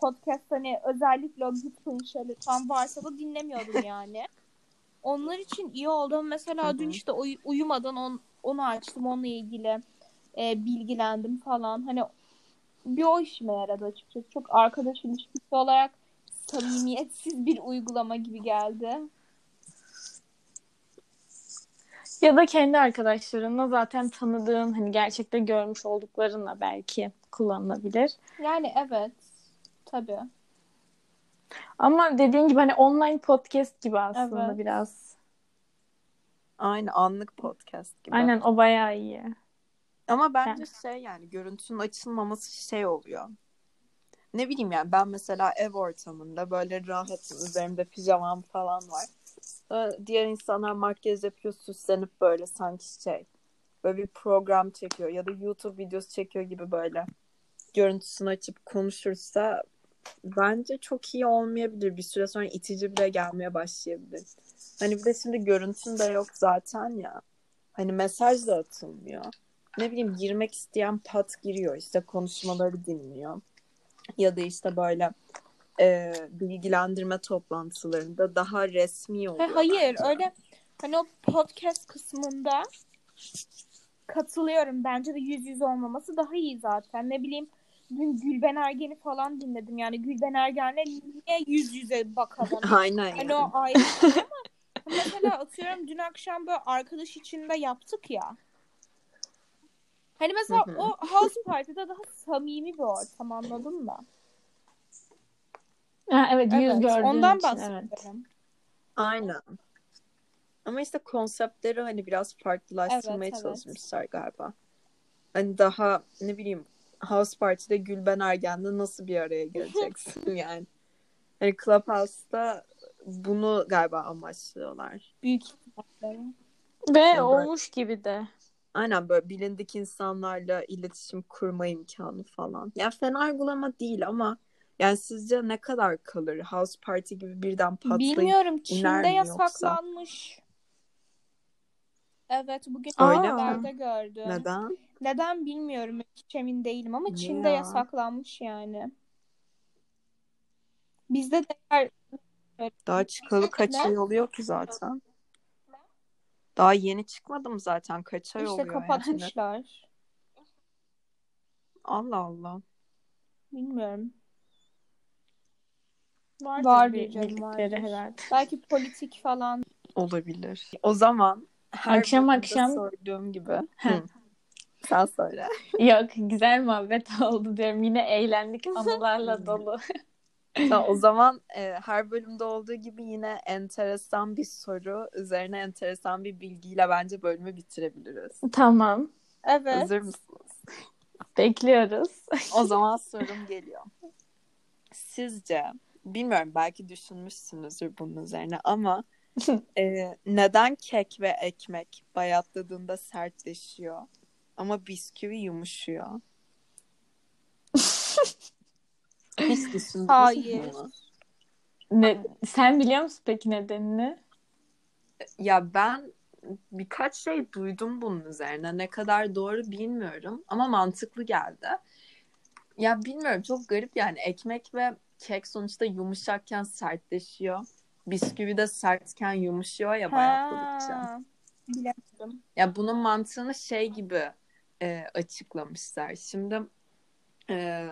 podcast hani özellikle o Bitcoin şeyleri tam varsa da dinlemiyordum yani. Onlar için iyi oldu. Mesela dün işte uy- uyumadan on, onu açtım. Onunla ilgili e, bilgilendim falan. Hani bir o işime yaradı açıkçası. Çok arkadaş ilişkisi olarak samimiyetsiz bir uygulama gibi geldi. Ya da kendi arkadaşlarınla zaten tanıdığın hani gerçekte görmüş olduklarınla belki kullanılabilir. Yani evet. Tabii. Ama dediğin gibi hani online podcast gibi aslında Evet. biraz. Aynı anlık podcast gibi. Aynen o bayağı iyi. Ama bence şey yani görüntünün açılmaması şey oluyor. Ne bileyim yani ben mesela ev ortamında böyle rahatım. Üzerimde pijamam falan var. Diğer insanlar makyaj yapıyor süslenip böyle sanki şey böyle bir program çekiyor ya da YouTube videosu çekiyor gibi böyle görüntüsünü açıp konuşursa bence çok iyi olmayabilir. Bir süre sonra itici bile gelmeye başlayabilir. Hani bir de şimdi görüntün de yok zaten ya. Hani mesaj da atılmıyor ne bileyim girmek isteyen pat giriyor işte konuşmaları dinliyor ya da işte böyle e, bilgilendirme toplantılarında daha resmi Ha, oluyor. hayır bence. öyle hani o podcast kısmında katılıyorum. Bence de yüz yüze olmaması daha iyi zaten. Ne bileyim dün Gülben Ergen'i falan dinledim. Yani Gülben Ergen'le niye yüz yüze bakalım? Aynen Hani yani. o ayrı şey ama mesela atıyorum dün akşam böyle arkadaş içinde yaptık ya. Hani mesela o house party'de daha samimi bir ortam anladın mı? Ha, evet yüz Evet, gördüğün ondan için evet. bahsediyorum. Aynen. Ama işte konseptleri hani biraz farklılaştırmaya Evet, evet. çalışmışlar galiba. Hani daha ne bileyim House Party'de Gülben Ergen'le nasıl bir araya geleceksin yani. Hani Clubhouse'da bunu galiba amaçlıyorlar. Büyük ihtimalle. Ve Yani olmuş gibi de. Aynen böyle bilindik insanlarla iletişim kurma imkanı falan. Yani fena uygulama değil ama yani sizce ne kadar kalır? House Party gibi birden patlayıp Bilmiyorum Çin'de yoksa? yasaklanmış. Evet bugün haberlerde gördüm. Neden? Neden bilmiyorum hiç emin değilim ama Çin'de ya? yasaklanmış yani. Bizde de Daha çıkalı kaç ay oluyor ki zaten? Daha yeni çıkmadım zaten. Kaç ay işte oluyor yani? kapatmışlar. Allah Allah. Bilmiyorum. Vardır Vardır bir canım, vardır. herhalde. Belki politik falan. Olabilir. O zaman her Akşam akşam- sorduğum gibi. Hı. Sen söyle. Yok güzel muhabbet oldu diyorum. Yine eğlendik anılarla dolu. Tamam, o zaman e, her bölümde olduğu gibi yine enteresan bir soru, üzerine enteresan bir bilgiyle bence bölümü bitirebiliriz. Tamam. Evet. Hazır mısınız? Bekliyoruz. O zaman sorum geliyor. Sizce, bilmiyorum belki düşünmüşsünüzdür bunun üzerine ama e, neden kek ve ekmek bayatladığında sertleşiyor ama bisküvi yumuşuyor? Hiç düşündünüz mü Hayır. Ne, sen biliyor musun peki nedenini? Ya ben birkaç şey duydum bunun üzerine. Ne kadar doğru bilmiyorum ama mantıklı geldi. Ya bilmiyorum çok garip yani ekmek ve kek sonuçta yumuşakken sertleşiyor. Bisküvi de sertken yumuşuyor ya bayatladıkça. Bilemedim. Ya bunun mantığını şey gibi e, açıklamışlar. Şimdi e,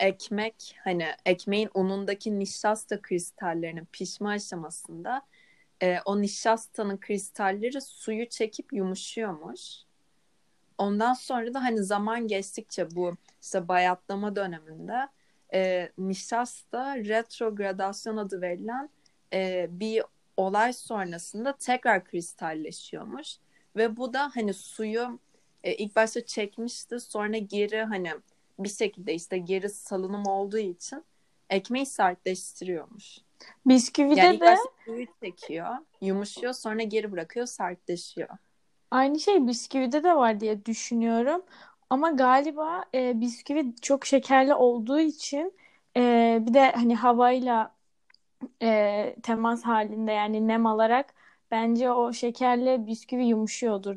ekmek hani ekmeğin unundaki nişasta kristallerinin pişme aşamasında e, o nişastanın kristalleri suyu çekip yumuşuyormuş. Ondan sonra da hani zaman geçtikçe bu işte bayatlama döneminde e, nişasta retrogradasyon adı verilen e, bir olay sonrasında tekrar kristalleşiyormuş. Ve bu da hani suyu e, ilk başta çekmişti sonra geri hani bir şekilde işte geri salınım olduğu için ekmeği sertleştiriyormuş. Bisküvide Yani de suyu çekiyor, yumuşuyor sonra geri bırakıyor sertleşiyor. aynı şey bisküvide de var diye düşünüyorum. Ama galiba e, bisküvi çok şekerli olduğu için e, bir de hani havayla e, temas halinde yani nem alarak bence o şekerle bisküvi yumuşuyordur.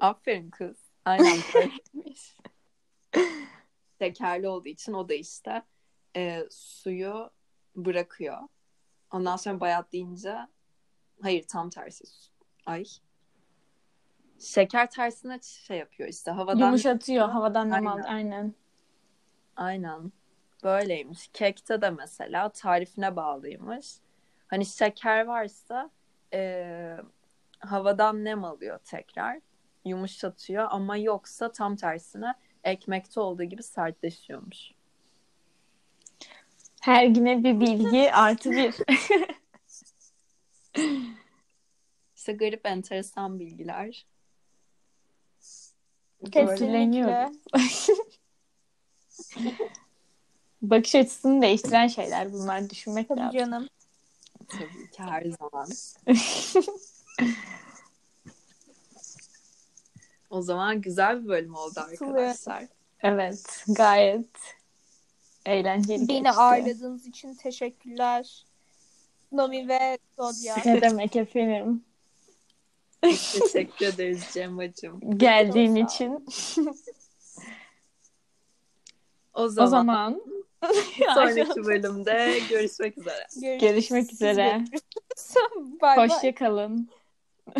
Aferin kız. Aynen böyleymiş. Şekerli olduğu için o da işte e, suyu bırakıyor. Ondan sonra bayatlayınca hayır tam tersi. Ay. Şeker tersine şey yapıyor işte havadan Yumuşatıyor havadan nem aldı. Aynen. Aynen. Böyleymiş. Kekte de mesela tarifine bağlıymış. Hani şeker varsa e, havadan nem alıyor tekrar. Yumuşatıyor ama yoksa tam tersine ekmekte olduğu gibi sertleşiyormuş. Her güne bir bilgi artı bir. İşte garip enteresan bilgiler. Kesinlikle. Bakış açısını değiştiren şeyler bunlar düşünmek Tabii lazım. canım. Tabii ki her zaman. O zaman güzel bir bölüm oldu arkadaşlar. Evet, gayet eğlenceli Beni geçti. ağırladığınız için teşekkürler. Nomi ve Zodya. Ne demek efendim? Teşekkür ederiz Cem'acığım. Geldiğin için. O O zaman, zaman sonraki bölümde görüşmek üzere. görüşmek üzere. Bay bay. Hoşça kalın.